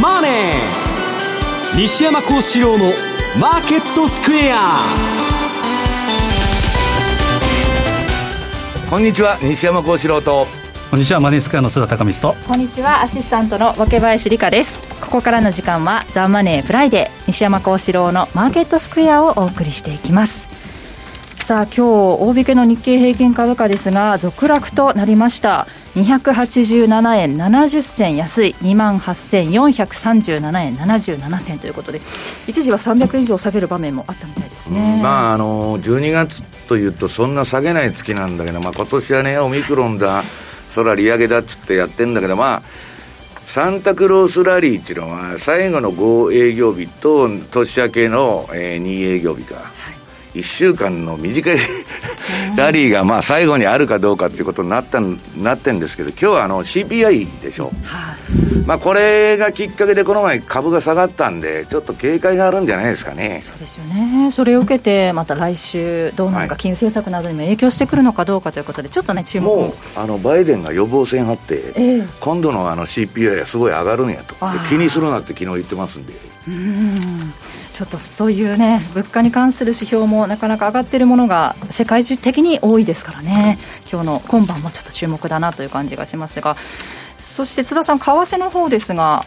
マネー」西山孝四郎の「マーケットスクエア」こんにちは西山孝四郎と。こんにちはマネースクエアの津田隆光と。こんにちはアシスタントの若林理香です。ここからの時間はザ・マネーフライデー西山孝四郎のマーケットスクエアをお送りしていきます。さあ今日大引けの日経平均株価ですが続落となりました287円70銭安い。2万8437円77銭ということで一時は300以上下げる場面もあったみたいですね、うん、まああの12月というとそんな下げない月なんだけど、まあ、今年はねオミクロンだそら利上げだっつってやってんだけどまあサンタクロースラリーっていうのは最後の5営業日と年明けの、えー、2営業日か、1週間の短いラリーがまあ最後にあるかどうかということになったなってんですけど今日はあの CPI でしょ、はい、まあ、これがきっかけでこの前株が下がったんでちょっと警戒があるんじゃないですかね。そうですよね。それを受けてまた来週どうなるか、金融政策などにも影響してくるのかどうかということでちょっとね注目。もうあのバイデンが予防線張って、えー、今度のあの CPI はすごい上がるんやと。気にするなって昨日言ってますんで。うんちょっとそういうね物価に関する指標もなかなか上がっているものが世界中的に多いですからね。今日の今晩もちょっと注目だなという感じがしますが。そして津田さん為替の方ですが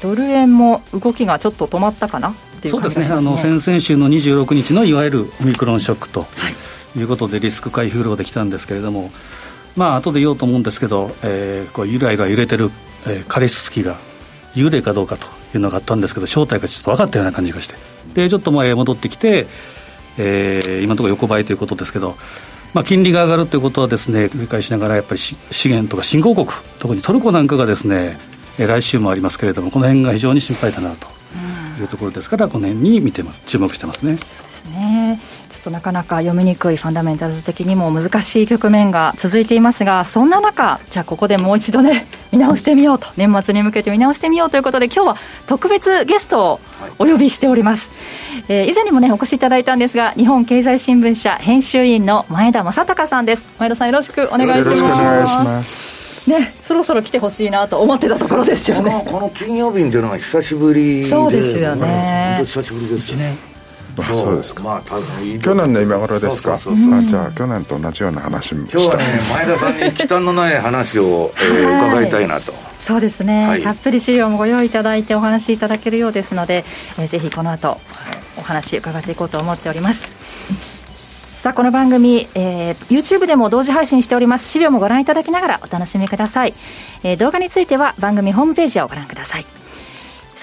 ドル円も動きがちょっと止まったかな？っていうそうですね。あの先々週の26日のいわゆるオミクロンショックとい。うことでリスク回避フローできたんですけれどもまあ後で言おうと思うんですけど、えー、こうゆらゆら揺れてる、えー、カリスキが幽霊かどうかというのがあったんですけど正体がちょっと分かったような感じがしてでちょっと前戻ってきて、えー、今のところ横ばいということですけど、まあ、金利が上がるということはですね繰り返しながらやっぱり資源とか新興国特にトルコなんかがですね来週もありますけれどもこの辺が非常に心配だなというところですから、この辺に見てます注目してますね。ですねとなかなか読みにくいファンダメンタルズ的にも難しい局面が続いていますがそんな中じゃあここでもう一度ね見直してみようと。年末に向けて見直してみようということで今日は特別ゲストをお呼びしております、えー、以前にもねお越しいただいたんですが日本経済新聞社編集員の前田正孝さんです。前田さんよろしくお願いします。よろしくお願いします。ねそろそろ来てほしいなと思ってたところですよね。この金曜日っていうのは久しぶりそうで。すよね久しぶりですねあそう。ですか、まあ、去年の今頃ですか？じゃあ去年と同じような話も今日はね前田さんに忌憚のない話を、えー、伺いたいなと。そうですね、はい、たっぷり資料もご用意いただいてお話しいただけるようですので、えー、ぜひこの後お話伺っていこうと思っております。さあこの番組、えー、YouTube でも同時配信しております。資料もご覧いただきながらお楽しみください、えー、動画については番組ホームページをご覧ください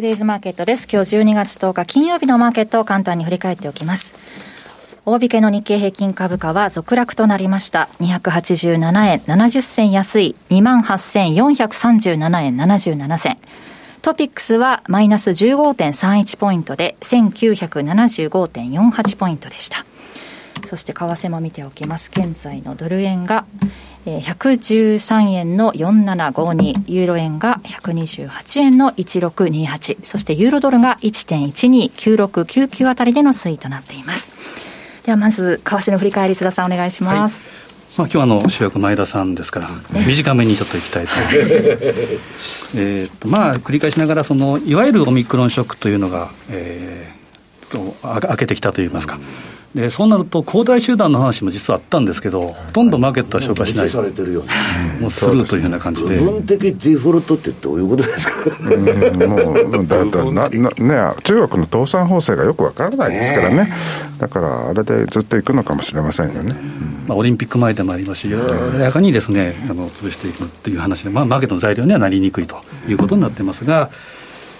トゥデイズマーケットです。今日12月10日金曜日のマーケットを簡単に振り返っておきます。大引けの日経平均株価は続落となりました。287円70銭安い28,437円77銭。トピックスはマイナス15.31ポイントで1975.48ポイントでした。そして為替も見ておきます。現在のドル円が113円の4752ユーロ円が128円の1628そしてユーロドルが1.129699あたりでの推移となっています。ではまず為替の振り返り須田さんお願いします、はい。まあ、今日あの主役前田さんですから、短めにちょっといきたいと思います。えっとまあ繰り返しながらそのいわゆるオミクロンショックというのが、えー、開けてきたといいますか。でそうなると、恒大集団の話も実はあったんですけど、ほとんどマーケットは消化しない、されてるよね、もうスルーというような感じで。部分的デフォルトってどういうことですか、うん、もうだだなな、ね、中国の倒産法制がよくわからないですからね、だからあれでずっといくのかもしれませんよね。まあ、オリンピック前でもありますし、やかにですねあの潰していくという話で、まあ、マーケットの材料にはなりにくいということになってますが、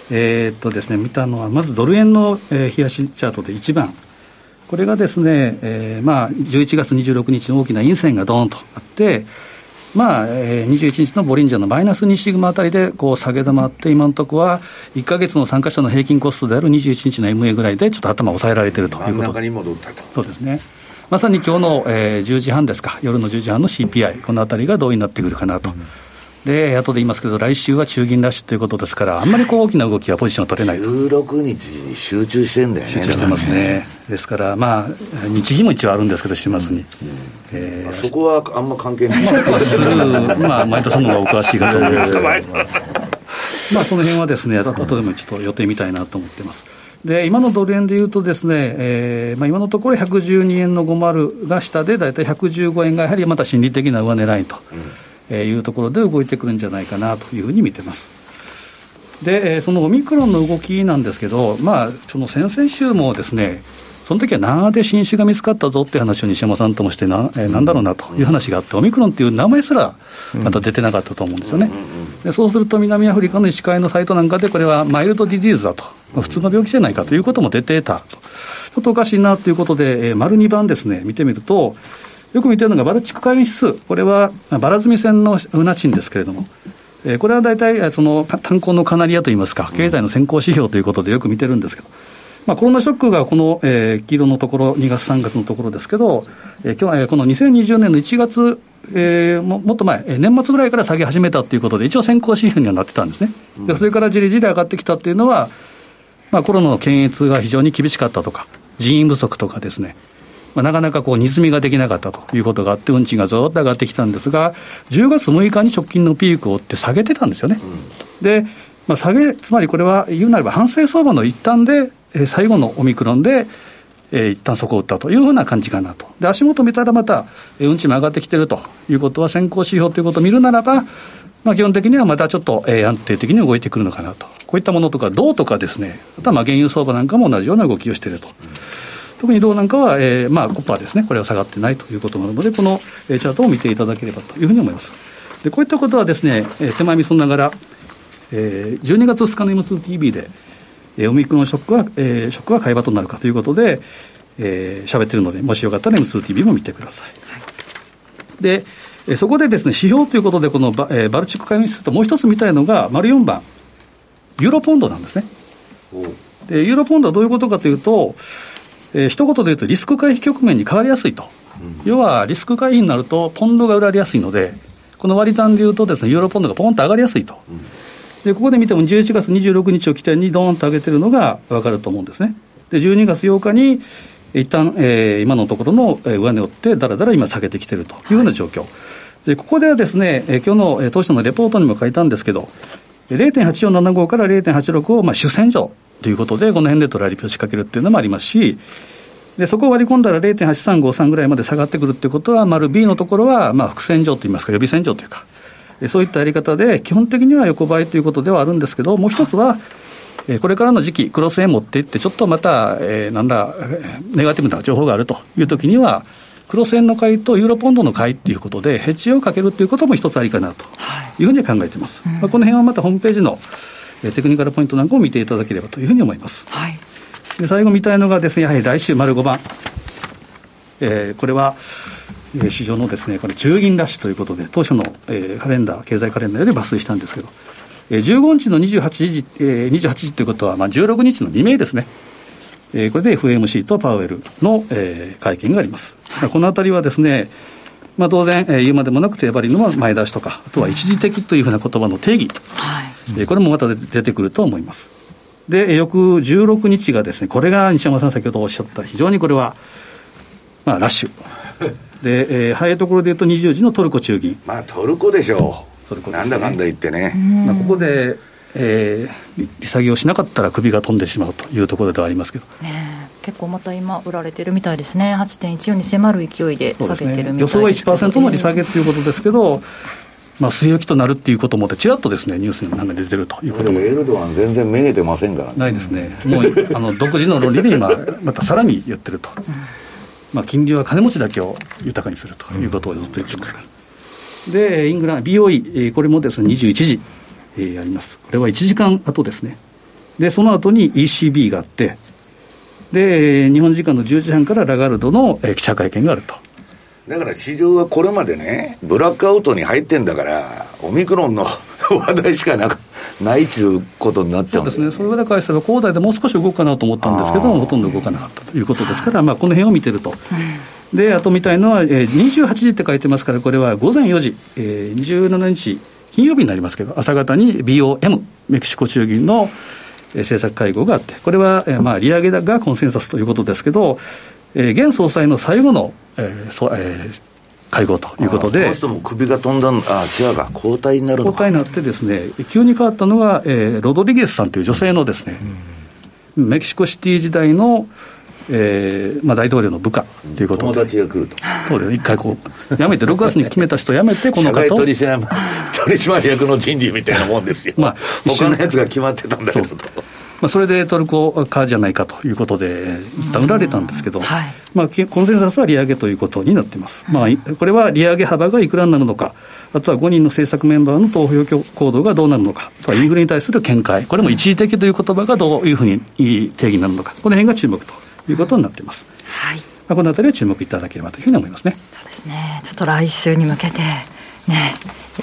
えー、っとですね、見たのは、まずドル円の、えー、冷やしチャートで1番。これがですね、えー、まあ、11月26日の大きな陰線がどーんとあって、まあ、えー、21日のボリンジャーのマイナス2シグマあたりでこう下げ止まって、今のところは1か月の参加者の平均コストである21日の MA ぐらいで、ちょっと頭を抑えられているということそうですね。まさに今日の、えー、10時半ですか、夜の10時半の CPI、このあたりがどうになってくるかなと。うんで、後で言いますけど、来週は中銀ラッシュということですから、あんまりこう大きな動きはポジション取れないと。16日に集中してんだよね。集中してますね。ですから、まあ、日銀も一応あるんですけど、週末に。えー、そこはあんま関係ない。する、まあ、前田さんの方がお詳しいかと思いますけど。まあ、その辺はですね、後でもちょっと予定みたいなと思ってます。で今のドル円でいうとですね、えーまあ、今のところ112円の50が下で、大体115円がやはりまた心理的な上狙いと。うんえいうところで動いてくるんじゃないかなというふうに見てます。で、えそのオミクロンの動きなんですけど、まあ、その先々週もですね、その時は長で新種が見つかったぞっていう話を西山さんともしてな、えー、なんだろうなという話があって、オミクロンっていう名前すらまた出てなかったと思うんですよね。でそうすると南アフリカの医師会のサイトなんかで、これはマイルドディジーズだと、まあ、普通の病気じゃないかということも出てたと、ちょっとおかしいなということで、えー、丸2番ですね、見てみると、よく見てるのがバルチック海運指数、これはバラ積み線のうなちんですけれども、えー、これは大体その炭鉱のカナリアといいますか、経済の先行指標ということでよく見てるんですけど、まあ、コロナショックがこの、えー、黄色のところ、2月、3月のところですけど、えー、今日この2020年の1月、えー、ももっと前、年末ぐらいから下げ始めたということで、一応先行指標にはなってたんですね。でそれからじりじり上がってきたっていうのは、まあ、コロナの検閲が非常に厳しかったとか、人員不足とかですね、まあ、なかなかこう荷積みができなかったということがあって、運賃がずっと上がってきたんですが、10月6日に直近のピークを追って下げてたんですよね。うん、で、まあ、下げ、つまりこれは言うなれば、反省相場の一端で、えー、最後のオミクロンで、えー、一旦そこを打ったというふうな感じかなと。で、足元見たらまた、えー、運賃も上がってきてるということは、先行指標ということを見るならば、まあ、基本的にはまたちょっと、えー、安定的に動いてくるのかなと。こういったものとか、銅とかですね、あとはまあ原油相場なんかも同じような動きをしていると。うん特に銅なんかは、えーまあ、コッパーですね、これは下がってないということなので、この、えー、チャートを見ていただければというふうに思います。でこういったことはですね、えー、手前味噌ながら、えー、12月2日の M2TV で、えー、オミクロンショックは、えー、ショックは買い場となるかということで、えー、喋ってるので、もしよかったら M2TV も見てください。はい、で、えー、そこでですね、指標ということで、このバ,、えー、バルチック海運指数ともう一つ見たいのが、丸4番、ユーロポンドなんですね。でユーロポンドはどういうことかというと、えー、一言で言うと、リスク回避局面に変わりやすいと、うん、要はリスク回避になると、ポンドが売られやすいので、この割り算で言うとです、ね、ユーロポンドがポンと上がりやすいと、うん、でここで見ても、11月26日を起点にどーんと上げてるのが分かると思うんですね。で12月8日に一旦、えー、今のところの上値を追って、だらだら今、下げてきてるというような状況。はい、でここではですね、えー、今日の、えー、当初のレポートにも書いたんですけど、0.8475から0.86を、まあ、主戦場ということで、この辺でトラリピを仕掛けるっていうのもありますし、でそこを割り込んだら0.8353ぐらいまで下がってくるっていうことは、丸 B のところは、まあ、伏線上といいますか、予備線上というか、そういったやり方で、基本的には横ばいということではあるんですけど、もう一つは、これからの時期、クロス円持っていって、ちょっとまた、えー、なんだ、ネガティブな情報があるというときには、クロス円の買いとユーロポンドの買いということで、ヘッジをかけるということも一つありかなというふうに考えています。はい、まあ、この辺はまたホームページのテクニカルポイントなんかを見ていただければというふうに思います。はい、で最後見たいのがですね、やはり来週丸5番。えー、これは、えー、市場のですね、これ中銀ラッシュということで、当初の、えー、カレンダー、経済カレンダーより抜粋したんですけど、えー、15日の28時、えー、28時ということは、まあ、16日の未明ですね。えー、これで FMC とパウエルの、えー、会見があります。はい、このあたりはですね、まあ、当然、えー、言うまでもなく手張りの前出しとか、あとは一時的というふうな言葉の定義、はいえー、これもまた出てくると思います。で、翌16日がですね、これが西山さん先ほどおっしゃった、非常にこれは、まあ、ラッシュ。で、えー、早いところでいうと20時のトルコ中銀。まあ、トルコでしょう。トルコ、ね、なんだかんだ言ってね。まあ、ここで、えー、利下げをしなかったら首が飛んでしまうというところではありますけど。ね結構また今、売られてるみたいですね、8.14に迫る勢いで下げてるみたいです、ね、予想は1%の利下げということですけど、まあ、据え置きとなるっていうこともちらっとですねニュースになんか出てるということも。エルドアン全然めげてませんから、ね、ないですね。もうあの独自の論理で今またさらに言ってると、まあ、金利は金持ちだけを豊かにするということをずっと言ってますから、でイングランド BOE これもですね21時、えー、やります。これは1時間後ですね。でその後に ECB があってで日本時間の10時半からラガルドの記者会見があると。だから市場はこれまでね、ブラックアウトに入ってんだから、オミクロンの 話題しかなないちゅうことになっちゃうそうですね、それぐらい返せば、恒大でもう少し動くかなと思ったんですけどほとんど動かなかったということですから、まあ、この辺を見てると。で、あとみたいのは、えー、28時って書いてますから、これは午前4時、えー、27日、金曜日になりますけど、朝方に BOM、メキシコ中銀の政策会合があって、これは、えー、まあ利上げがコンセンサスということですけど、えー、現総裁の最後の、えーそえー、会合ということで、この人も首が飛んだあ違うか、交代になる交代になってですね、急に変わったのが、えー、ロドリゲスさんという女性のですね、うん、メキシコシティ時代の、えーまあ、大統領の部下ということで、友達が来ると。そうです、一回こう、辞めて、6月に決めた人辞めて、この方取締 取締役の人事みたいなもんですよ、まあ、他のやつが決まってたんだけどと。まあ、それでトルコ化じゃないかということで、一旦売られたんですけど、はい、まあ、コンセンサスは利上げということになっています、まあ、これは利上げ幅がいくらになるのか、あとは5人の政策メンバーの投票行動がどうなるのか、あとはインフレに対する見解、これも一時的という言葉がどういうふうに定義になるのか、この辺が注目ということになっています。はいまあ、このあたりは注目いただければというふうに思いますね。そうですねちょっと来週に向けてね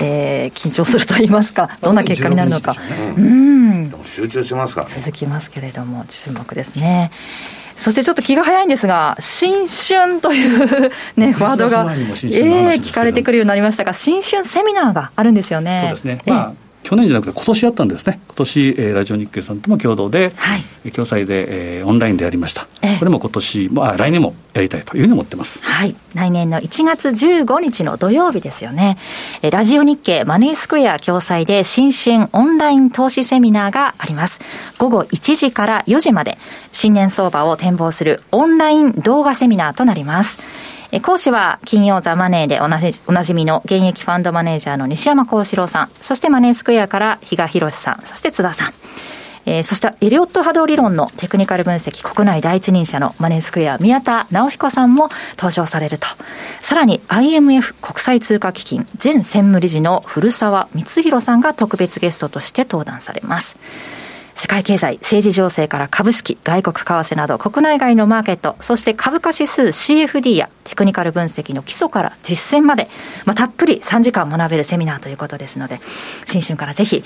えー、緊張すると言いますか、どんな結果になるのか、うん、集中しますか、続きますけれども、注目ですね。そしてちょっと気が早いんですが、新春というね、ワードが、えー、聞かれてくるようになりましたが、新春セミナーがあるんですよね。そうですね。まあ去年じゃなくて今年やったんですね、今年、えー、ラジオ日経さんとも共同で、はい、共催で、えー、オンラインでやりました、えー、これも今年もあ来年もやりたいというふうに思ってます、はい、来年の1月15日の土曜日ですよね、えー、ラジオ日経マネースクエア共催で新春オンライン投資セミナーがあります。午後1時から4時まで、新年相場を展望するオンライン動画セミナーとなります。講師は金曜ザ・マネーでおなじおなじみの現役ファンドマネージャーの西山幸四郎さん、そしてマネースクエアから比嘉博さん、そして津田さん。えー、そしてエリオット波動理論のテクニカル分析国内第一人者のマネースクエア宮田直彦さんも登場されると。さらに IMF 国際通貨基金前専務理事の古澤光弘さんが特別ゲストとして登壇されます。世界経済、政治情勢から株式、外国為替など国内外のマーケット、そして株価指数 CFD やテクニカル分析の基礎から実践まで、まあ、たっぷり3時間学べるセミナーということですので、新春からぜひ、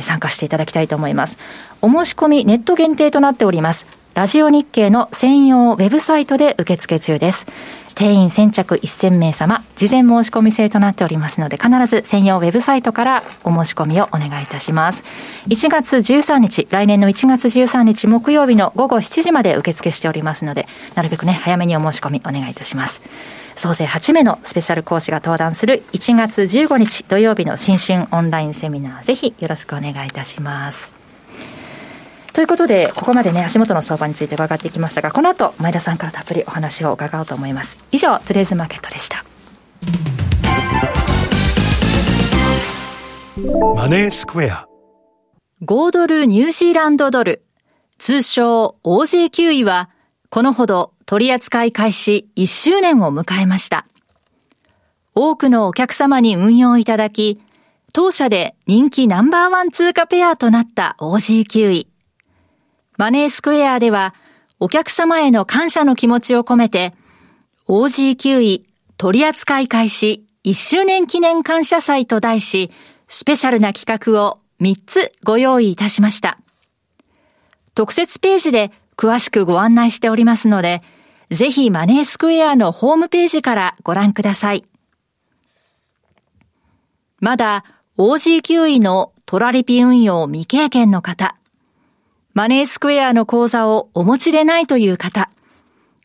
参加していただきたいと思います。お申し込みネット限定となっております。ラジオ日経の専用ウェブサイトで受付中です。定員先着1000名様、事前申し込み制となっておりますので、必ず専用ウェブサイトからお申し込みをお願いいたします。1月13日、来年の1月13日木曜日の午後7時まで受付しておりますので、なるべくね、早めにお申し込みお願いいたします。総勢8名のスペシャル講師が登壇する1月15日土曜日の新春オンラインセミナー、ぜひよろしくお願いいたします。ということで、ここまでね、足元の相場について伺ってきましたが、この後、前田さんからたっぷりお話を伺おうと思います。以上、トゥデイズマーケットでした。マネースクエア。5ドルニュージーランドドル、通称 OJ9 位は、このほど取扱い開始1周年を迎えました。多くのお客様に運用いただき、当社で人気ナンバーワン通貨ペアとなった OG9 位。マネースクエアでは、お客様への感謝の気持ちを込めて、OG9 位取扱い開始1周年記念感謝祭と題し、スペシャルな企画を3つご用意いたしました。特設ページで詳しくご案内しておりますので、ぜひマネースクエアのホームページからご覧ください。まだ OG 位のトラリピ運用未経験の方、マネースクエアの口座をお持ちでないという方、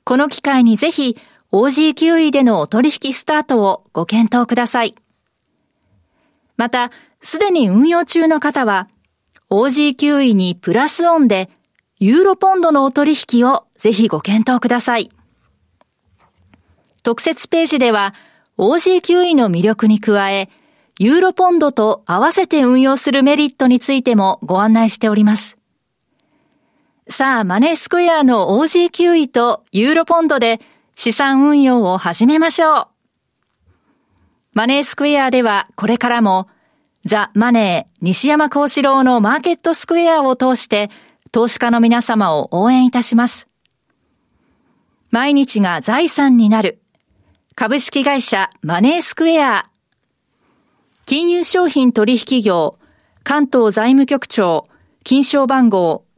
この機会にぜひ OG 位でのお取引スタートをご検討ください。また、すでに運用中の方は、OG 位にプラスオンで、ユーロポンドのお取引をぜひご検討ください。特設ページでは、OG 位の魅力に加え、ユーロポンドと合わせて運用するメリットについてもご案内しております。さあ、マネースクエアの OG 位とユーロポンドで資産運用を始めましょう。マネースクエアではこれからもザ・マネー西山幸四郎のマーケットスクエアを通して投資家の皆様を応援いたします。毎日が財産になる株式会社マネースクエア金融商品取引業関東財務局長金賞番号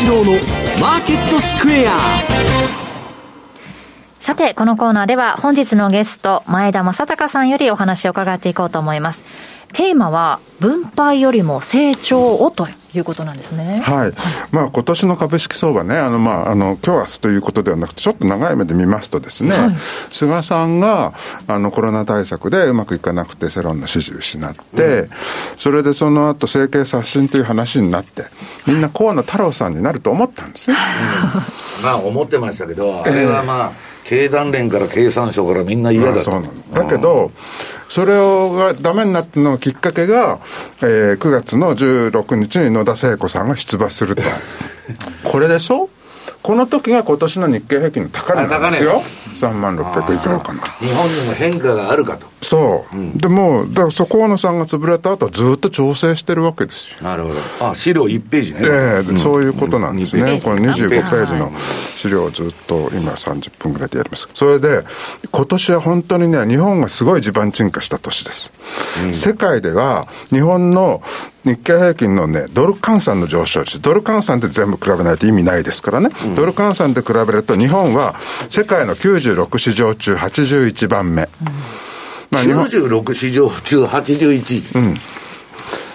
四郎のマーケットスクエアさて、このコーナーでは本日のゲスト、前田正隆さんよりお話を伺っていこうと思います。テーマは、分配よりも成長をということなんですね。はい。まあ、今年の株式相場ね、あの、まあ、あの、今日明日ということではなくて、ちょっと長い目で見ますとですね、はい、菅さんが、あの、コロナ対策でうまくいかなくて世論の支持を失って、うん、それでその後、政経刷新という話になって、みんな河野太郎さんになると思ったんですね。うん、まあ、思ってましたけど、あれはまあ、えー経団連から経産省からみんな嫌だそうなんだ。けど、それをがダメになったのきっかけが、えー、9月の16日に野田聖子さんが出馬すると。これでしょ？この時が今年の日経平均の高値なんですよ。3万600いくらかな。日本にも変化があるかと。そう。うん、でも、だからそこのさんが潰れた後はずっと調整してるわけですよ。なるほど。あ、資料1ページね。ええーうん、そういうことなんですね。うん、この25ページの資料をずっと今30分ぐらいでやります。それで、今年は本当にね、日本がすごい地盤沈下した年です。世界では、日本の日経平均のね、ドル換算の上昇率、ドル換算で全部比べないと意味ないですからね、うん、ドル換算で比べると、日本は世界の96市場中81番目。うんまあ、96市場中81。うん。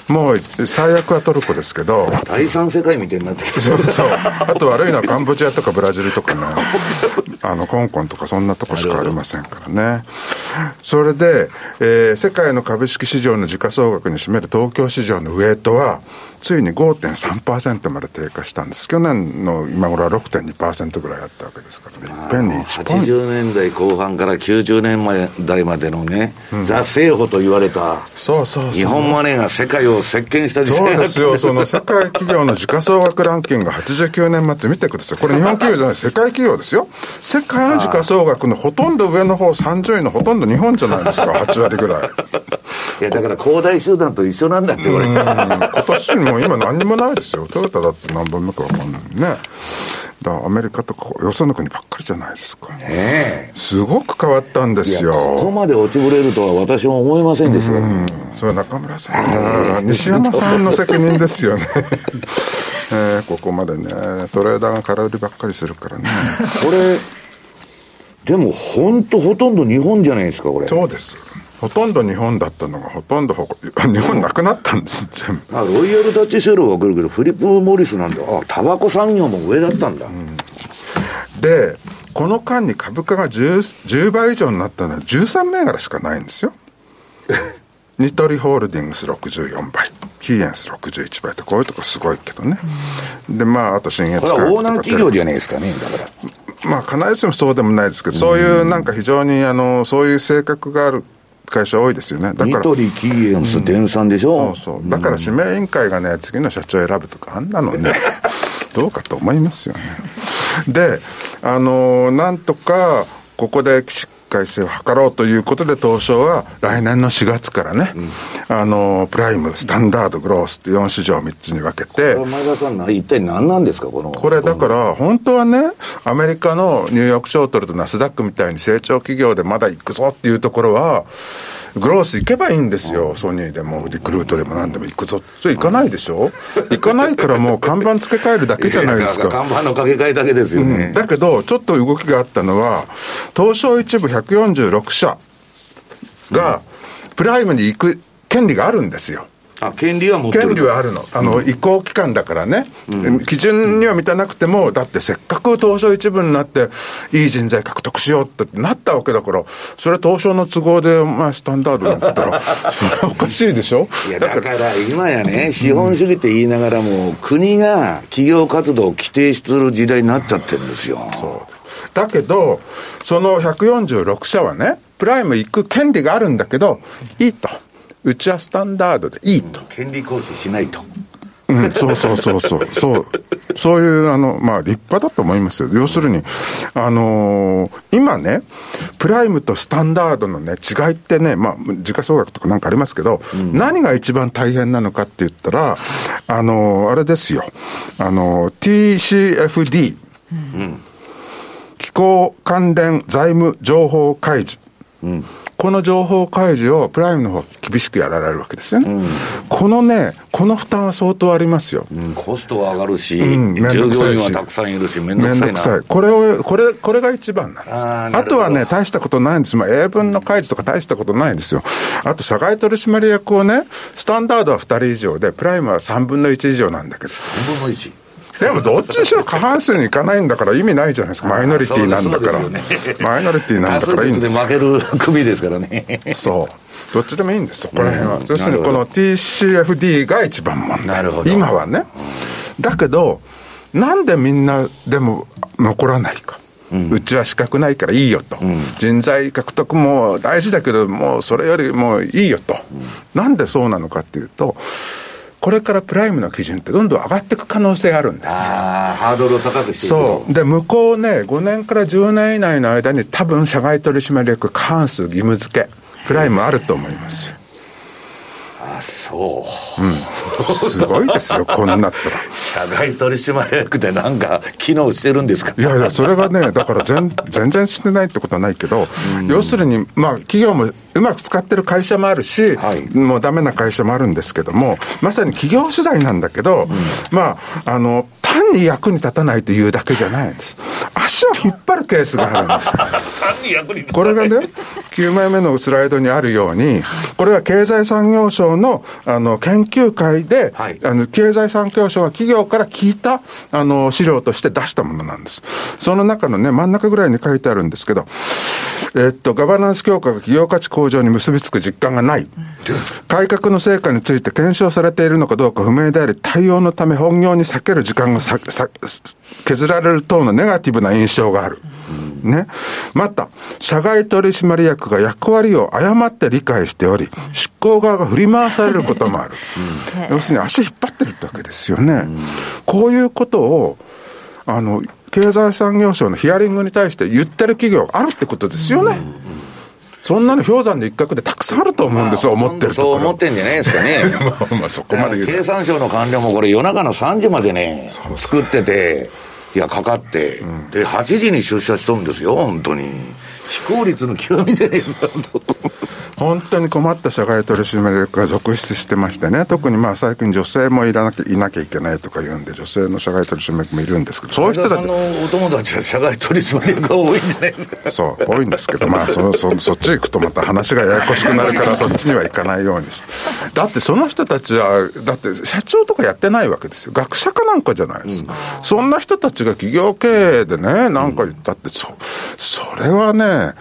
もう最悪はトルコですけど。第三世界みたいになってきてそうそう。あと悪いのはカンボジアとかブラジルとかね。あの香港とかそんなとこしかありませんからね。それで、えー、世界の株式市場の時価総額に占める東京市場のウェイトはついに5.3%まで低下したんです。去年の今頃は6.2%ぐらいあったわけですからね。いっぺんに1ポイント。80年代後半から90年代までのね、うん、ザ・政府と言われた、そうそう日本マネーが世界を席巻した時代そうですよ、その世界企業の時価総額ランキング89年末見てください。これ日本企業じゃない、世界企業ですよ。世界の時価総額のほとんど上の方、30位のほとんど日本じゃないですか、8割ぐらい。いや、だから恒大集団と一緒なんだって、俺。今年も今何にもないですよ。トヨタだって何番目か分かんないね。だからアメリカとかよその国ばっかりじゃないですか。ねすごく変わったんですえ。ここよ。まで落ちぶれるとは私も思いませんでしたよ。それは中村さんが、西山さんの責任ですよね。えーここまでね、トレーダーが空売りばっかりするからね。これ、でも本当ほとんど日本じゃないですか、これ。そうです。ほとんど日本だったのが、ほとんど 日本なくなったんです、全部。まあ、ロイヤルダッチセルはわかるけど、フィリップ・モリスなんだ。あ、タバコ産業も上だったんだ。で、この間に株価が 10, 10倍以上になったのは13銘柄しかないんですよ。ニトリホールディングス64倍、キーエンス61倍ってこういうとこすごいけどね。で、まあ、あと新越これはオーナー企業じゃないですかね、だから。まあ、必ずしもそうでもないですけど、そういうなんか非常に、あの、そういう性格がある会社多いですよね。だから、ニトリ、キーエンス、電産でしょ、そうそう。だから指名委員会がね、次の社長選ぶとか、あんなのね、どうかと思いますよね。で、あのなんとか、ここで起死回生を図ろうということで、東証は来年の4月からね、あのプライム、スタンダード、グロースって4市場3つに分けて、これ前田さんな、一体何なんですか、この。これだから、本当はね、アメリカのニューヨークショートルとナスダックみたいに成長企業でまだ行くぞっていうところは、グロース行けばいいんですよ、ソニーでもリクルートでも何でも行くぞ。それ行かないでしょ？行かないからもう看板付け替えるだけじゃないですか。看板の掛け替えだけですよね。だけど、ちょっと動きがあったのは、東証一部146社が、プライムに行く権利があるんですよ。あ、権利は持ってる。権利はあるの。あの、移行期間だからね。基準には満たなくても、だってせっかく東証一部になって、いい人材獲得しようってなったわけだから、それ東証の都合で、お前スタンダードなんだったら、それはおかしいでしょ？いや、だから今やね、資本主義って言いながらも、国が企業活動を規定する時代になっちゃってるんですよ。だけど、その146社はね、プライム行く権利があるんだけど、いいと。うちはスタンダードでいいと。権利行使しないと。うん、そうそうそうそう。そう。そういう、あの、まあ、立派だと思いますよ。要するに、あのー今ね、プライムとスタンダードのね、違いってね、まあ、時価総額とかなんかありますけど、何が一番大変なのかって言ったら、あのーあれですよ。あのー TCFD。気候関連財務情報開示。この情報開示をプライムの方は厳しくやられるわけですよね。このね、この負担は相当ありますよ。うんコストは上がるし、うん従くさいし業員はたくさんいるし、めんどめくさいくさい。これを、これ、これが一番なんです。あとはね、大したことないんです。まあ、英文の開示とか大したことないんですよ。あと、社外取締役をね、スタンダードは2人以上で、プライムは3分の1以上なんだけど。3分の1。でも、どっちにしろ過半数にいかないんだから意味ないじゃないですか。マイノリティなんだから。マイノリティなんだからいいんですよで負ける組ですからね。そう。どっちでもいいんです、そこら辺は。うん要するにこの TCFD が一番問題。なるほど今はね。だけど、なんでみんなでも残らないか。うちは資格ないからいいよと、人材獲得も大事だけど、もうそれよりもいいよと、なんでそうなのかっていうと、これからプライムの基準ってどんどん上がっていく可能性があるんですよ。ああ、ハードルを高くしていくと。そう。で、向こうね、5年から10年以内の間に多分社外取締役過半数義務付け、プライムあると思いますよ。あそう。すごいですよ、こんなったら。社外取締役でなんか機能してるんですか？いやいや、それがね、だから全全然してないってことはないけど、要するに、まあ、企業もうまく使ってる会社もあるし、はいもうダメな会社もあるんですけども、まさに企業次第なんだけど、まあ、あの、単に役に立たないというだけじゃないんです。足を引っ張るケースがあるんです。単に役に立たこれがね、9枚目のスライドにあるように、これは経済産業省のあの研究会で、はいあの経済産業省が企業から聞いたあの資料として出したものなんです。その中のね、真ん中ぐらいに書いてあるんですけど、えっと、ガバナンス強化が企業価値向上に結びつく実感がない。改革の成果について検証されているのかどうか不明であり、対応のため本業に避ける時間がささ削られる等のネガティブな印象がある。ね。また、社外取締役が役割を誤って理解しており、執行側が振り回されることもある。要するに足引っ張ってるってわけですよね。こういうことを、あの、経済産業省のヒアリングに対して言ってる企業があるってことですよね。そんなの氷山の一角でたくさんあると思うんですよ、思ってるとそう。思ってんじゃないですかね。まあまあそこまで経産省の官僚もこれ夜中の3時までね、作ってて、いや、かかって、うん、で、8時に出社しとるんですよ、本当に。非効率の極みじゃないですか。本当に困った社外取締役が続出してましてね、特にまあ最近女性もいらなきゃいなきゃいけないとか言うんで、女性の社外取締役もいるんですけど、そういう人たち。のお友達は社外取締役が多いんじゃないですか。そう、多いんですけど、まあそそそっち行くとまた話がややこしくなるから、そっちには行かないようにして。だってその人たちは、だって社長とかやってないわけですよ。学者かなんかじゃないですか。うん、そんな人たちが企業経営でね、なんか言ったって、そ、それはね、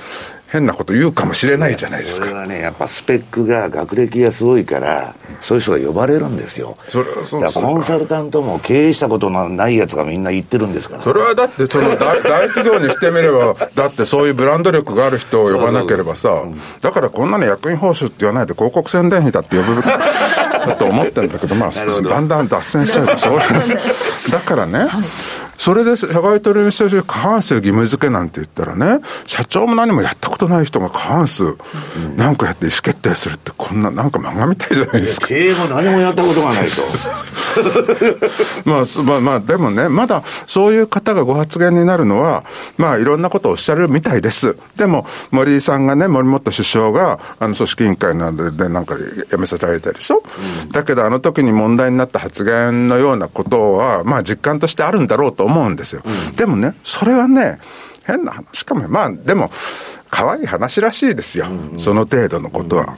変なこと言うかもしれないじゃないですか。それはね、やっぱスペックが、学歴がすごいから、そういう人が呼ばれるんですよ。それはそうだコンサルタントも経営したことのないやつがみんな言ってるんですから。それはだって、その大大企業にしてみれば、だってそういうブランド力がある人を呼ばなければさ、だからこんなの役員報酬って言わないで広告宣伝費だって呼ぶだと思ってるんだけど、まあ、だんだん脱線しちゃうとそうなんです。だからね、はいそれで社外取締役過半数義務付けなんて言ったらね、社長も何もやったことない人が過半数、なんかやって意思決定するって、こんな、なんか漫画みたいじゃないですか。経営も何もやったことがないと。まあ、まあ、まあ、でもね、まだそういう方がご発言になるのは、まあ、いろんなことをおっしゃるみたいです。でも、森井さんがね、森本首相が、あの、組織委員会などでなんか辞めさせられたでしょ、うん、だけど、あの時に問題になった発言のようなことは、まあ、実感としてあるんだろうと思うんですよ。うん、でもね、それはね、変な話かも。まあ、でも、可愛い話らしいですよ。うんうん、その程度のことは。うんうん、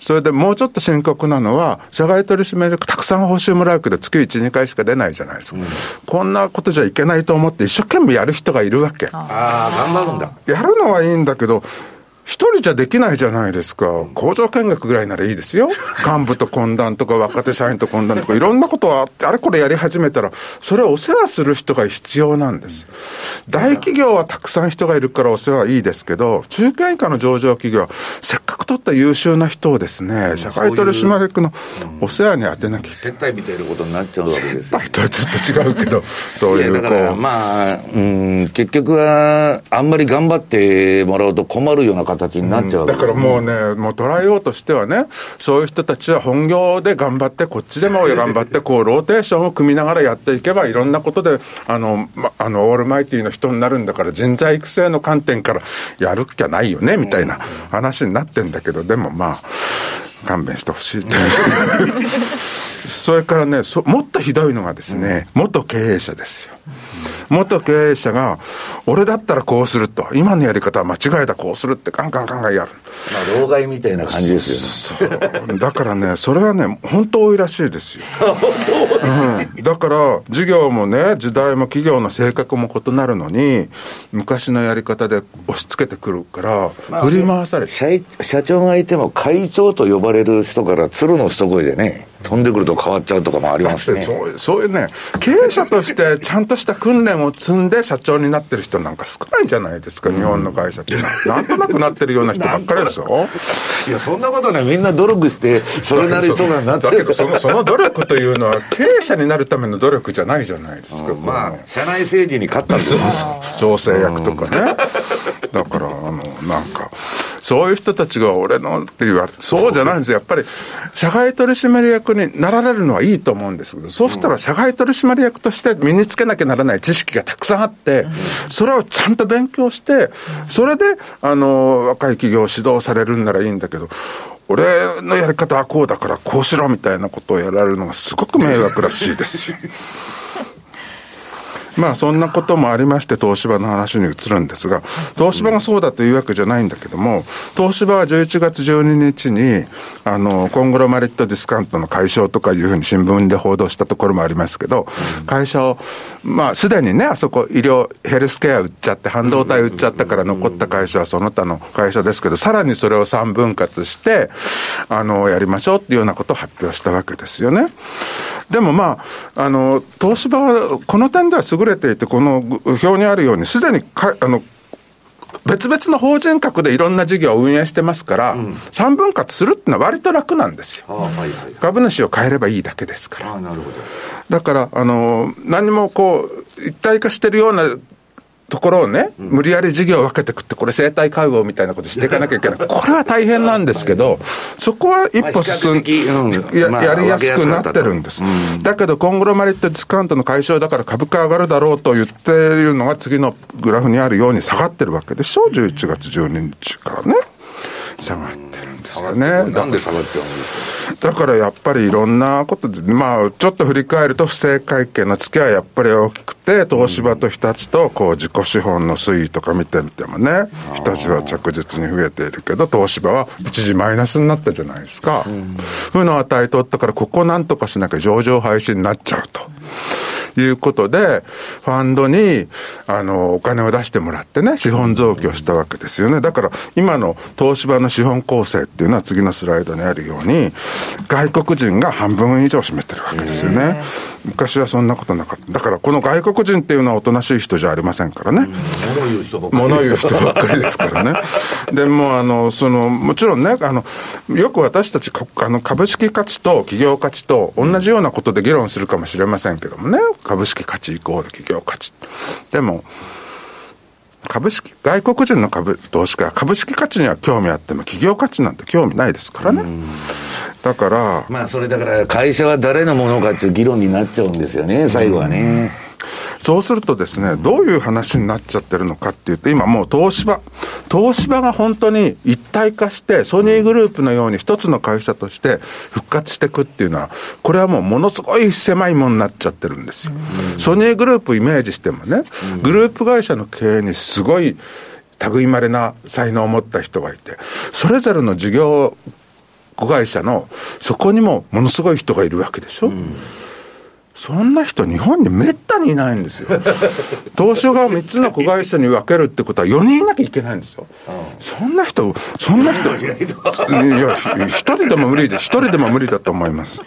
それでもうちょっと深刻なのは、社外取締役たくさん報酬もらうけど、月1、2回しか出ないじゃないですか。うん、こんなことじゃいけないと思って、一生懸命やる人がいるわけ。ああ、頑張るんだ。やるのはいいんだけど、一人じゃできないじゃないですか。工場見学ぐらいならいいですよ。幹部と懇談とか若手社員と懇談とかいろんなことはあれこれやり始めたら、それをお世話する人が必要なんです。大企業はたくさん人がいるからお世話はいいですけど、中堅以下の上場企業はせっかく取った優秀な人をですね、社会取締役のお世話に当てなきゃ。接待みたいなことになっちゃうわけですよ。接待とはちょっと違うけど、そういうだからまあ、うん、結局はあんまり頑張ってもらうと困るような形になっちゃう、うん、だからもうね、もう捉えようとしてはね、そういう人たちは本業で頑張って、こっちでも頑張って、こう、ローテーションを組みながらやっていけば、いろんなことで、あの、ま、あの、オールマイティの人になるんだから、人材育成の観点からやるっきゃないよね、みたいな話になってんだけど、でもまあ、勘弁してほしい それからねもっとひどいのがですね、元経営者ですよ。元経営者が、俺だったらこうすると、今のやり方は間違いだ、こうするってカンカンカンカンやる。まあ、老害みたいな感じですよね。だからね、それはね、本当多いらしいですよ。本当、うん、だから、事業もね、時代も企業の性格も異なるのに、昔のやり方で押し付けてくるから、まあ、振り回されて、社長がいても会長と呼ばれる人から鶴の一声でね、飛んでくると変わっちゃうとかもありますね。そうそういうね、経営者としてちゃんとした訓練を積んで社長になってる人なんか少ないんじゃないですか、日本の会社って。なんとなくなってるような人ばっかりですよ。いや、そんなことね、みんな努力して、それなり人がなってる。だけどその、その努力というのは、経営者になるための努力じゃないじゃないですか。まあ、社内政治に勝ったんです調整役とかね。だから、あの、なんか、そういう人たちが俺のって言われそうじゃないんですよ。やっぱり、社外取締役になられるのはいいと思うんですけど、そうしたら社外取締役として身につけなきゃならない知識がたくさんあって、それをちゃんと勉強して、それで、あの、若い企業を指導されるんならいいんだけど、俺のやり方はこうだからこうしろみたいなことをやられるのがすごく迷惑らしいですよ。まあそんなこともありまして東芝の話に移るんですが、東芝がそうだというわけじゃないんだけども、東芝は11月12日に、あの、コングロマリットディスカウントの解消とかいうふうに新聞で報道したところもありますけど、会社を、まあすでにね、あそこ医療、ヘルスケア売っちゃって、半導体売っちゃったから残った会社はその他の会社ですけど、さらにそれを3分割して、あの、やりましょうっていうようなことを発表したわけですよね。でもまあ、あの、東芝はこの点では優れていて、この表にあるように、すでにか、あの、別々の法人格でいろんな事業を運営してますから、うん、3分割するっていうのは割と楽なんですよ。はいはい、株主を変えればいいだけですから。だから、あの、何もこう、一体化してるようなところをね、無理やり事業を分けてくって、これ生態介護みたいなことしていかなきゃいけない。これは大変なんですけど、そこは一歩進ん、ややりやすくなってるんです。だけど、コングロマリットディスカウントの解消だから株価上がるだろうと言っているのが次のグラフにあるように下がってるわけでしょ、11月12日からね。下がってるんですよね。なんで下がってるんですか？だからやっぱりいろんなことで、まあ、ちょっと振り返ると不正会計の付きはやっぱり大きくて、東芝と日立とこう自己資本の推移とか見てみてもね、日立は着実に増えているけど、東芝は一時マイナスになったじゃないですか。負の値取ったから、ここなんとかしなきゃ上場廃止になっちゃうと。いうことで、ファンドに、あの、お金を出してもらってね、資本増強したわけですよね。だから、今の東芝の資本構成っていうのは次のスライドにあるように、外国人が半分以上占めてるわけですよね。昔はそんなことなかった。だから、この外国人っていうのはおとなしい人じゃありませんからね。物言う人ばっかり。物言う人ばっかりですからね。でも、あの、その、もちろんね、あの、よく私たちあの株式価値と企業価値と同じようなことで議論するかもしれませんけどもね、株式価値イコール企業価値。でも、株式、外国人の株投資家は株式価値には興味あっても企業価値なんて興味ないですからね。だから。まあそれだから会社は誰のものかっていう議論になっちゃうんですよね、最後はね。そうするとですね、どういう話になっちゃってるのかっていうと、今もう東芝、東芝が本当に一体化して、ソニーグループのように一つの会社として復活していくっていうのは、これはもうものすごい狭いものになっちゃってるんですよ。ソニーグループイメージしてもね、グループ会社の経営にすごい類まれな才能を持った人がいて、それぞれの事業子会社の、そこにもものすごい人がいるわけでしょ。うんそんな人、日本にめったにいないんですよ。東証が3つの子会社に分けるってことは4人いなきゃいけないんですよ。そんな人、そんな人、いや、1人でも無理で、1人でも無理だと思います。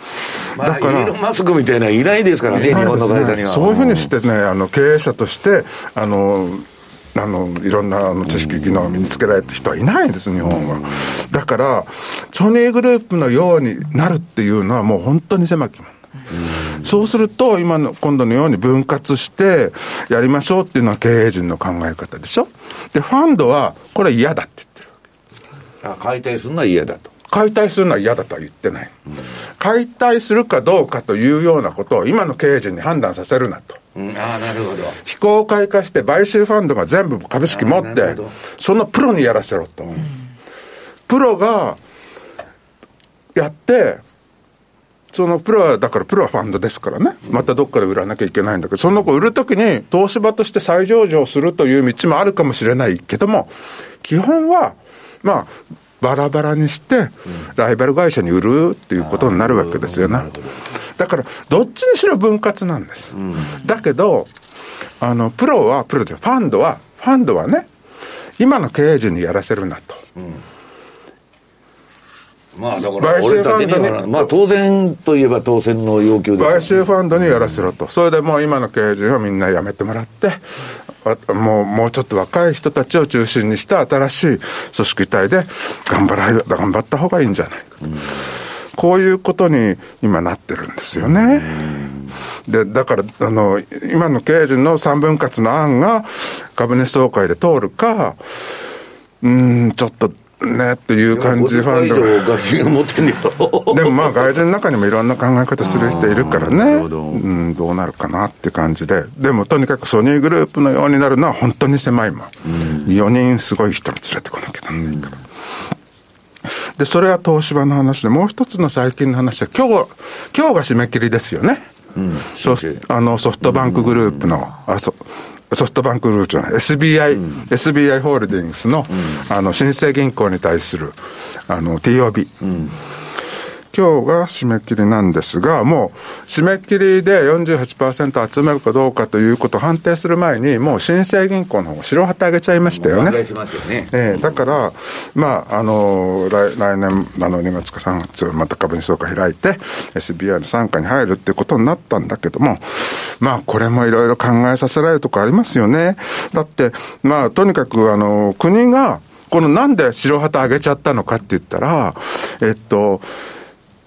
だから、マスクみたいなのいないですからね、日本の会社には。そういうふうにしてね、あの経営者として、あの、あの、いろんな知識、技能を身につけられた人はいないんです、日本は。だから、ソニーグループのようになるっていうのはもう本当に狭きもそうすると、今の、今度のように分割してやりましょうっていうのは経営陣の考え方でしょ？で、ファンドは、これは嫌だって言ってるあ、解体するのは嫌だと。解体するのは嫌だとは言ってない、うん、解体するかどうかというようなことを今の経営陣に判断させるなと。うん、ああ、なるほど。非公開化して買収ファンドが全部株式持って、そのプロにやらせろと。うん、プロがやって、そのプロは、だからプロはファンドですからね、またどっかで売らなきゃいけないんだけど、その子売るときに東芝として再上場するという道もあるかもしれないけども、基本は、まあ、バラバラにして、ライバル会社に売るっていうことになるわけですよね。だから、どっちにしろ分割なんです。だけど、あの、プロは、プロじゃ、ファンドは、ファンドはね、今の経営陣にやらせるなと。まあだから俺たちには、まあ当然といえば当然の要求です、ね、買収ファンドにやらせろと。それでもう今の経営陣はみんな辞めてもらって、もう、もうちょっと若い人たちを中心にした新しい組織体で頑張ら、頑張った方がいいんじゃないか。うん、こういうことに今なってるんですよね。で、だから、あの、今の経営陣の三分割の案が株主総会で通るか、うん、ちょっとねっていう感じファンド。外人が持ってんでもまあ外人の中にもいろんな考え方する人いるからね。うん、どうなるかなって感じで。でもとにかくソニーグループのようになるのは本当に狭いもん、うん、4人すごい人に連れてこなきゃなんないから、うん、でそれは東芝の話でもう一つの最近の話は今日今日が締め切りですよね、うん、あのソフトバンクグループの、あそソフトバンクグループじゃない、SBI、うん、SBI ホールディングスの、うん、あの、新生銀行に対する、あの、TOB。うん今日が締め切りなんですが、もう締め切りで48%集めるかどうかということを判定する前に、もう新生銀行の方が白旗あげちゃいましたよね。ねえー、だから、まあ、あの来、来年、あの、2月か3月、また株主総会開いて、SBI の傘下に入るっていうことになったんだけども、まあ、これもいろいろ考えさせられるとこありますよね。だって、まあ、とにかく、あの、国が、このなんで白旗あげちゃったのかって言ったら、えっと、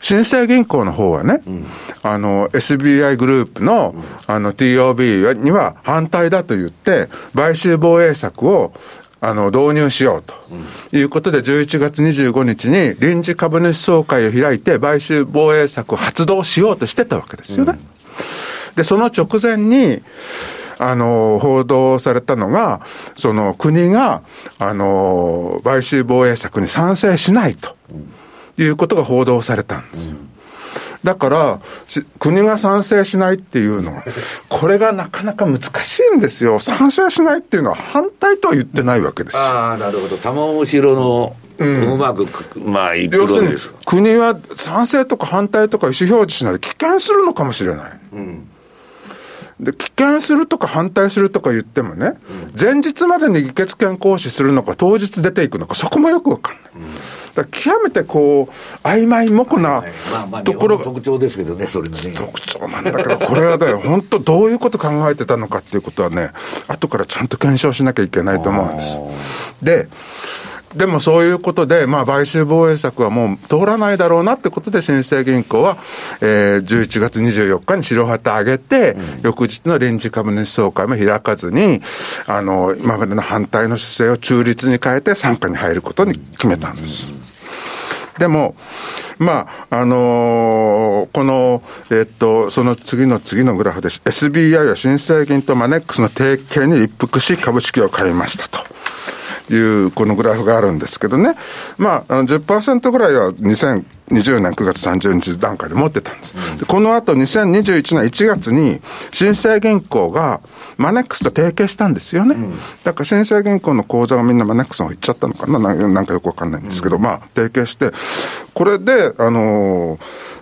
新生銀行の方はね、うん、あの、SBI グループの、あの、TOB には反対だと言って、買収防衛策を、あの、導入しようと。いうことで、11月25日に臨時株主総会を開いて、買収防衛策を発動しようとしてたわけですよね。うん、で、その直前に、あの、報道されたのが、その国が、あの、買収防衛策に賛成しないということが報道されたんです。だから、国が賛成しないっていうのは、これがなかなか難しいんですよ。賛成しないっていうのは反対とは言ってないわけです。ああ、なるほど。玉後ろのうん、うまく、まあ、いく要するに、国は賛成とか反対とか意思表示しないで棄権するのかもしれない。うんで、棄権するとか反対するとか言ってもね、前日までに議決権行使するのか、当日出ていくのか、そこもよくわかんない。だ極めてこう、曖昧模糊なところが、特徴ですけどね、それのね。特徴なんだけど、これはね、本当どういうこと考えてたのかっていうことはね、後からちゃんと検証しなきゃいけないと思うんです。で、でもそういうことで、まあ、買収防衛策はもう通らないだろうなってことで、新生銀行は、えー、11月24日に白旗上げて、うん、翌日の臨時株主総会も開かずに、あの、今までの反対の姿勢を中立に変えて、傘下に入ることに決めたんです。でも、まあ、あのー、この、えっと、その次の次のグラフです。SBI は新生銀とマネックスの提携に一服し株式を買いましたと。いうこのグラフがあるんですけどね、まあ、10%ぐらいは2000 2020年9月30日段階で持ってたんです。でこの後2021年1月に、新生銀行がマネックスと提携したんですよね。うん、だから新生銀行の口座がみんなマネックスの方行っちゃったのかななんかよくわかんないんですけど、うん、まあ、提携して、これで、あの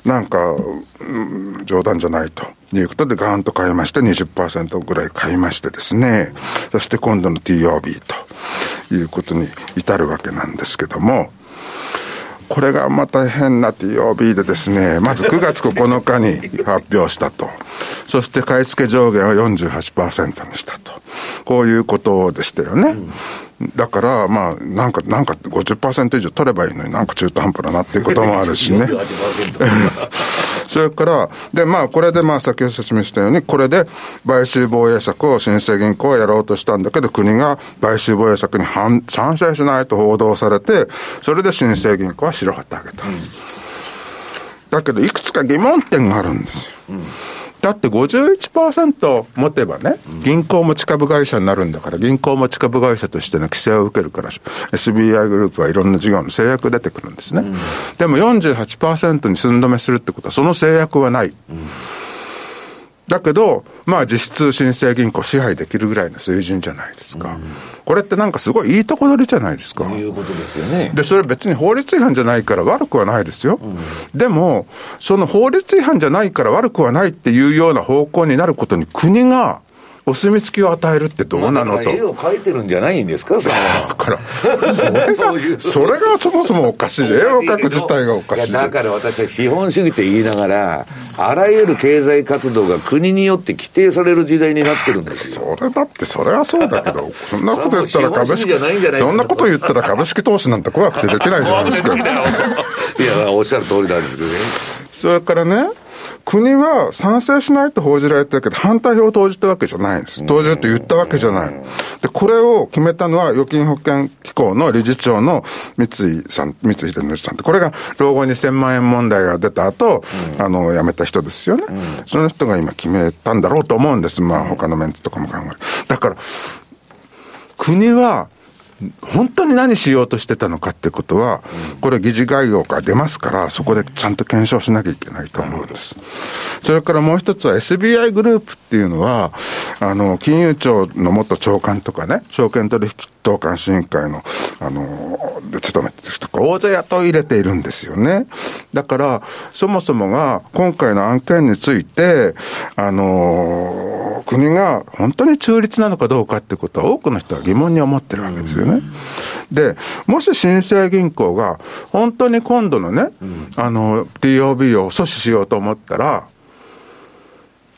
ー、なんか、うん、冗談じゃないと。いうことでガーンと買いまして20%ぐらい買いましてですね、そして今度の TOB ということに至るわけなんですけども、これがまた変な TOB でですね、まず9月9日に発表したと。そして買い付け上限を48%にしたと。こういうことでしたよね。うんだから、まあ、なんか、なんか50%以上取ればいいのになんか中途半端だなっていうこともあるしね。それから、で、まあ、これで、まあ、先ほど説明したように、これで買収防衛策を新生銀行はやろうとしたんだけど、国が買収防衛策に反賛成しないと報道されて、それで新生銀行は白旗あげた。うん、だけど、いくつか疑問点があるんですよ。うんだって51%持てばね、銀行持ち株会社になるんだから、銀行持ち株会社としての規制を受けるから、SBI グループはいろんな事業の制約出てくるんですね。うん、でも48%に寸止めするってことは、その制約はない。うんだけど、まあ実質新生銀行支配できるぐらいの水準じゃないですか。うん、これってなんかすごいいいとこ取りじゃないですか。いうことですよね。で、それ別に法律違反じゃないから悪くはないですよ。うん、でも、その法律違反じゃないから悪くはないっていうような方向になることに国がお墨付きを与えるってどうなのと。絵を描いてるんじゃないんですか、それは。だから、それが、それがそもそもおかしい。絵を描く自体がおかしい。だから私は資本主義って言いながら、あらゆる経済活動が国によって規定される時代になってるんですよ。それだって、それはそうだけど、そんなこと言ったら株式、そんなこと言ったら株式投資なんて怖くてできないじゃないですか。いや、おっしゃる通りなんですけどね。それからね、国は賛成しないと報じられてるけど、反対票を投じたわけじゃないんです。投じると言ったわけじゃない。で、これを決めたのは、預金保険機構の理事長の三井さん、三井秀則さんって、これが老後2000万円問題が出た後、うん、あの、辞めた人ですよね、うん、その人が今決めたんだろうと思うんです。まあ、他のメンツとかも考える。だから、国は本当に何しようとしてたのかってことは、これ議事概要から出ますから、そこでちゃんと検証しなきゃいけないと思うんです。それからもう一つは SBI グループっていうのは、あの、金融庁の元長官とかね、証券取引等監視委員会の、あの、で勤めてる人が大勢雇い入れているんですよね。だから、そもそもが、今回の案件について、あの、国が本当に中立なのかどうかってことは多くの人は疑問に思ってるわけですよね。で、もし新生銀行が本当に今度のね、あの、TOB を阻止しようと思ったら、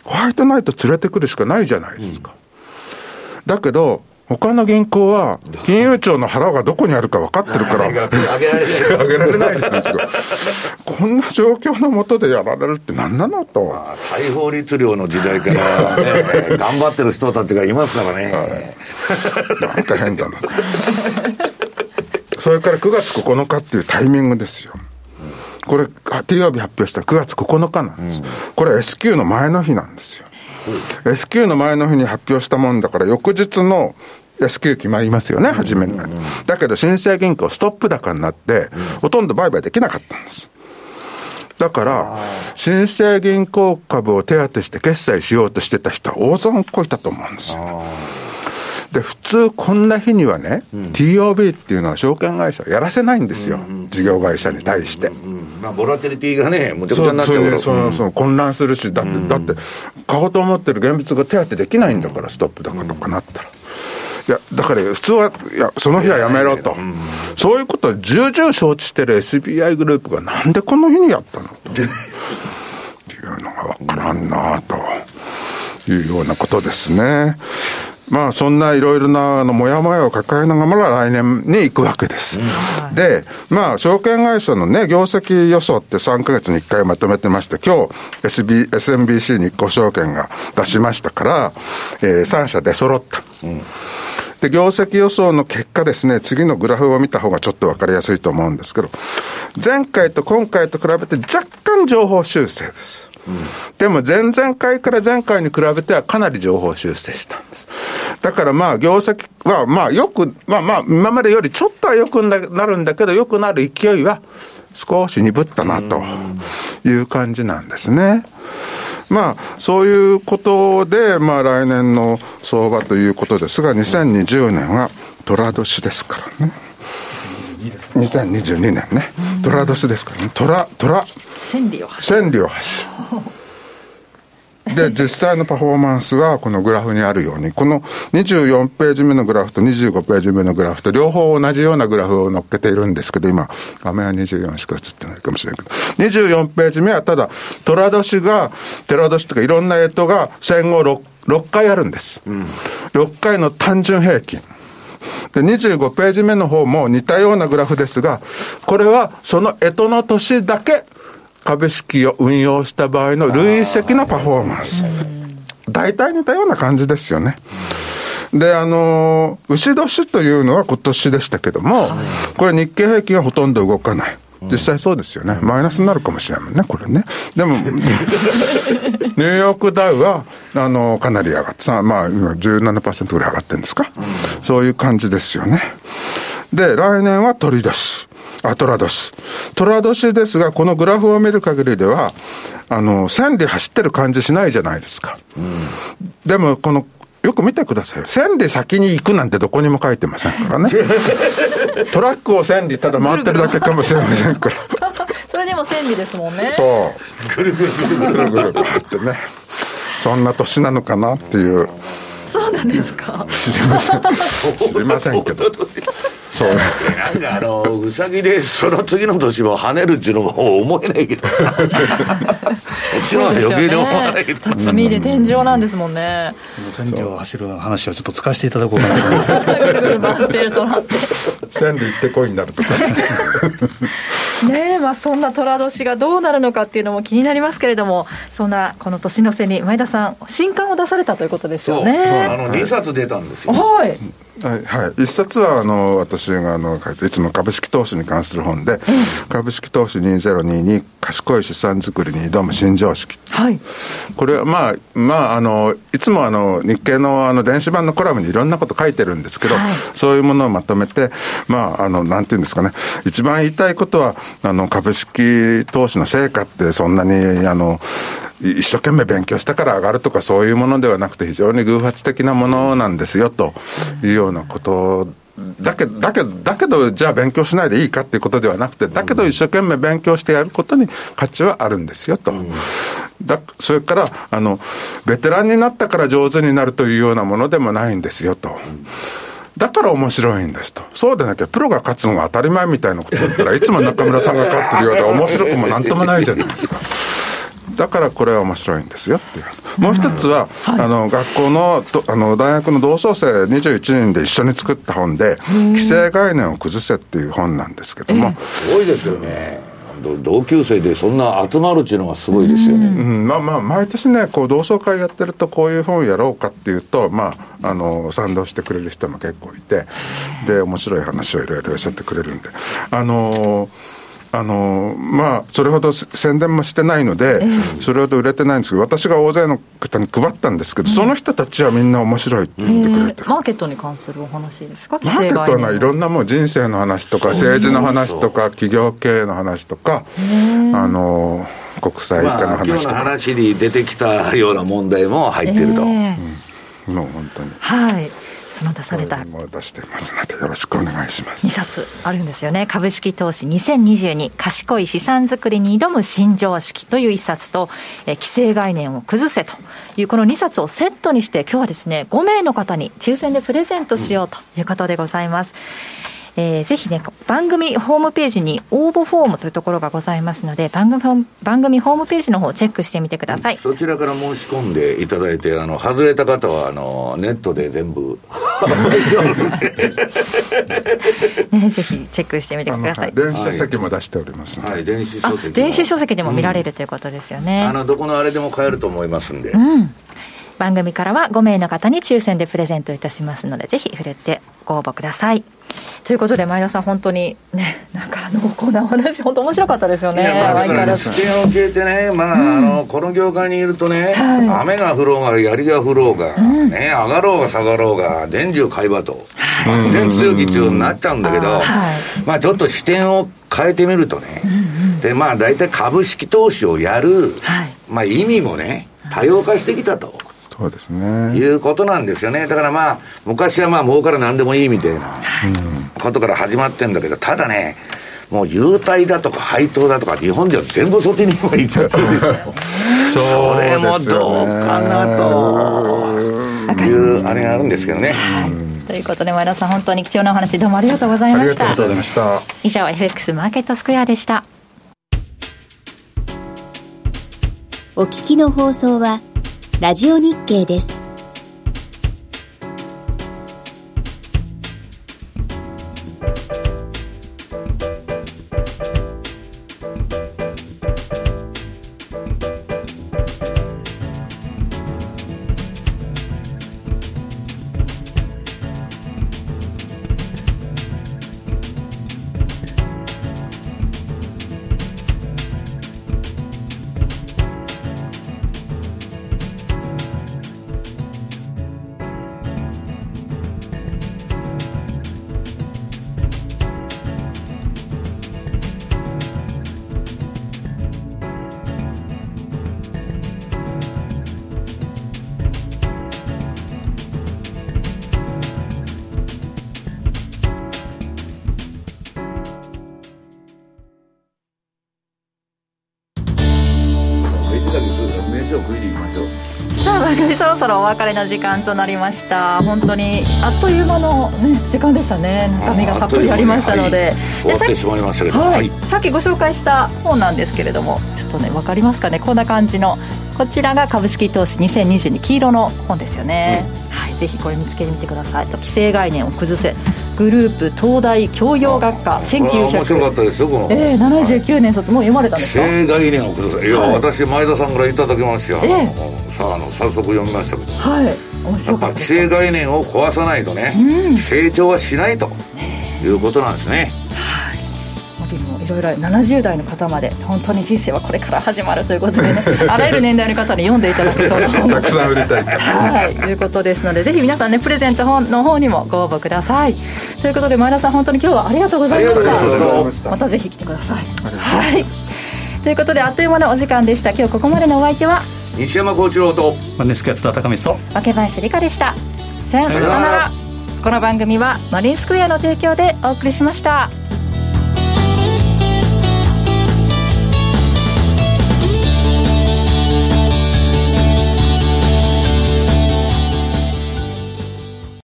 ホワイトナイト連れてくるしかないじゃないですか。だけど、他の銀行は、金融庁の腹がどこにあるか分かってるから、上げられ上げられないじゃないですか。こんな状況のもとでやられるって何なのと。まあ、大法律令の時代から、ね、頑張ってる人たちがいますからね。はい、なんか変だな。それから9月9日っていうタイミングですよ。これ、TOB 発表した9月9日なんです。うん、これ S q の前の日なんですよ。うん、S q の前の日に発表したもんだから、翌日の S q 決まりますよね、初めに、だけど、新生銀行ストップ高になって、ほとんど売買できなかったんです。だから、新生銀行株を手当てして決済しようとしてた人は大損こいたと思うんですよ。で、普通こんな日にはね、うん、TOB っていうのは証券会社やらせないんですよ、うんうん、事業会社に対して。まあ、ボラテリティがね、むちゃくちゃになっちゃうからそうそう混乱するし、だって、だって、買おうと思ってる現物が手当てできないんだから、ストップ高とかなったら。いや、だから普通は、いや、その日はやめろと。そういうことを重々承知してる SBI グループがなんでこの日にやったのと。いうのがわからんなというようなことですね。まあ、そんないろいろな、あの、もやもやを抱えながら来年に行くわけです。うん、で、まあ、証券会社のね、業績予想って3ヶ月に1回まとめてまして、今日、SB、SMBC 日興証券が出しましたから、えー、3社で揃った。うんで、業績予想の結果ですね、次のグラフを見た方がちょっとわかりやすいと思うんですけど、前回と今回と比べて若干情報修正です。うん、でも前々回から前回に比べてはかなり情報修正したんです。だからまあ、業績はまあ、よく、まあまあ、今までよりちょっとはよくなるんだけど、よくなる勢いは少し鈍ったなという感じなんですね。まあ、そういうことで、まあ来年の相場ということですが、2020年は寅年ですからね。2022年ね。寅年ですからね。寅、寅。千里を走千里を走で、実際のパフォーマンスがこのグラフにあるように、この24ページ目のグラフと25ページ目のグラフと両方同じようなグラフを載っけているんですけど、今、画面は24しか映ってないかもしれないけど、24ページ目はただ、寅年が、寺年とかいろんな干支が戦後 6, 6回あるんです。うん、6回の単純平均。で、25ページ目の方も似たようなグラフですが、これはその干支の年だけ株式を運用した場合の累積のパフォーマンス。大体似たような感じですよね。で、あの、牛年というのは今年でしたけども、これ日経平均はほとんど動かない。実際そうですよね。マイナスになるかもしれないね、これね。でも、ニューヨークダウは、あの、かなり上がって、まあ、今17%ぐらい上がってるんですか？そういう感じですよね。で、来年は鳥年。あ、虎年。虎年ですが、このグラフを見る限りでは、あの、千里走ってる感じしないじゃないですか。うん、でも、この、よく見てください。千里先に行くなんてどこにも書いてませんからね。トラックを千里ただ回ってるだけかもしれませんから。それでも千里ですもんね。そう。ぐるぐるぐるぐるぐる回ってね。そんな年なのかなっていう。そうなんですか？知りません。知りませんけど。そう。なんかあのうさぎでその次の年も跳ねるっていうのも思えないけど。こっちの方が余計で思わないけど。辰巳で天井なんですもんね。千里を走る話をちょっと使わせていただこうかなと ぐるぐる回ってるとなって千里行ってこいになるとか。ねえまあそんな寅年がどうなるのかっていうのも気になりますけれどもそんなこの年の瀬に前田さん新刊を出されたということですよね。そうあの2冊出たんですよ。はいはい、はい、一冊はあの私があの書いていつも株式投資に関する本で、株式投資2022賢い資産作りに挑む新常識、はい、これはまあ、まあ、あのいつもあの日経のあの電子版のコラムにいろんなこと書いてるんですけど、はい、そういうものをまとめて、まあ、あのなんていうんですかね、一番言いたいことは、あの株式投資の成果ってそんなにあの一生懸命勉強したから上がるとかそういうものではなくて非常に偶発的なものなんですよというようなことだけど、だけ、だけど、じゃあ勉強しないでいいかっていうことではなくて、だけど一生懸命勉強してやることに価値はあるんですよと。だそれから、あの、ベテランになったから上手になるというようなものでもないんですよと。だから面白いんですと。そうでなきゃプロが勝つのが当たり前みたいなことだったらいつも中村さんが勝ってるようで面白くもなんともないじゃないですか。だからこれは面白いんですよっていう。もう一つは、はい、あの、学校の、あの、大学の同窓生21人で一緒に作った本で、規制概念を崩せっていう本なんですけども。すごいですよね。同級生でそんな集まるっていうのがすごいですよね、うん、まあまあ毎年ねこう同窓会やってるとこういう本をやろうかっていうとまああの賛同してくれる人も結構いてで面白い話をいろいろ寄せてくれるんであのーあのまあ、それほど宣伝もしてないので、それほど売れてないんですけど、私が大勢の方に配ったんですけど、その人たちはみんな面白いって言ってくれて。る、マーケットに関するお話ですか、マーケットはい。ろんなもう人生の話とか、政治の話とか、企業経営の話とか、あの国際化の話とか。まあ、の話に出てきたような問題も入ってると。うん、もう本当に。はいその出された。出してますのでよろしくお願いします。2冊あるんですよね。株式投資2022賢い資産作りに挑む新常識という1冊とえ規制概念を崩せと。いうこの2冊をセットにして今日はですね5名の方に抽選でプレゼントしようということでございます、うんえー、ぜひね、番組ホームページに応募フォームというところがございますので、番組番組ホームページの方をチェックしてみてください。そちらから申し込んでいただいて、あの、外れた方は、あの、ネットで全部 ね、ぜひチェックしてみてください。電子書籍も出しておりますはい、電子書籍。電子書籍でも見られるということですよね。あの、どこのあれでも買えると思いますんで。うん。番組からは5名の方に抽選でプレゼントいたしますので、ぜひ触れてご応募ください。ということで前田さん本当にねなんか濃厚なお話本当面白かったですよね。相変わらず。視点を聞いてねまあうん、あのこの業界にいるとね、はい、雨が降ろうが槍が降ろうが、うん、ね上がろうが下がろうが電柱買い場と、はい、全強気強になっちゃうんだけど、はい、まあちょっと視点を変えてみるとね、うんうん、でまあ大体株式投資をやる、まあ意味もね多様化してきたと。そうですね。いうことなんですよね。だからまあ、昔はまあ、儲から何でもいいみたいなことから始まってんだけど、ただね、もう優待だとか配当だとか、日本では全部そっちに今行っちゃったんですよ。それもどうかなという、あれがあるんですけどね。ということで前田さん本当に貴重なお話どうもありがとうございましたありがとうございました以上 FX マーケットスクエアでしたお聞きの放送はラジオ日経です。そろお別れの時間となりました。本当にあっという間の、ね、時間でしたね。中身がたっぷりありましたので、はい、さっきご紹介した本なんですけれどもちょっとね分かりますかね。こんな感じのこちらが株式投資2022黄色の本ですよね、うん、はい、ぜひこれ見つけてみてください。規制概念を崩せグループ東大教養学科1900面白かったですよこの、えー、79年卒もう読まれたんです。か規制概念を崩せい。や、はい、私前田さんからいただきましたよ、えー、さああの早速読みましたけど。はい。面白かった規制概念を壊さないとね、うん、成長はしないということなんですね、いろいろ70代の方まで本当に人生はこれから始まるということでね あらゆる年代の方に読んでいただくそうですたくさん売りたいはいということですのでぜひ皆さんねプレゼントの方にもご応募ください。ということで前田さん本当に今日はありがとうございました。また。ぜひ来てください。はい。ということであっという間のお時間でした。今日ここまでのお相手は？西山幸四郎とマネスキャッツ高見と若林理香でした。さよなら。この番組はマリンスクエアの提供でお送りしました。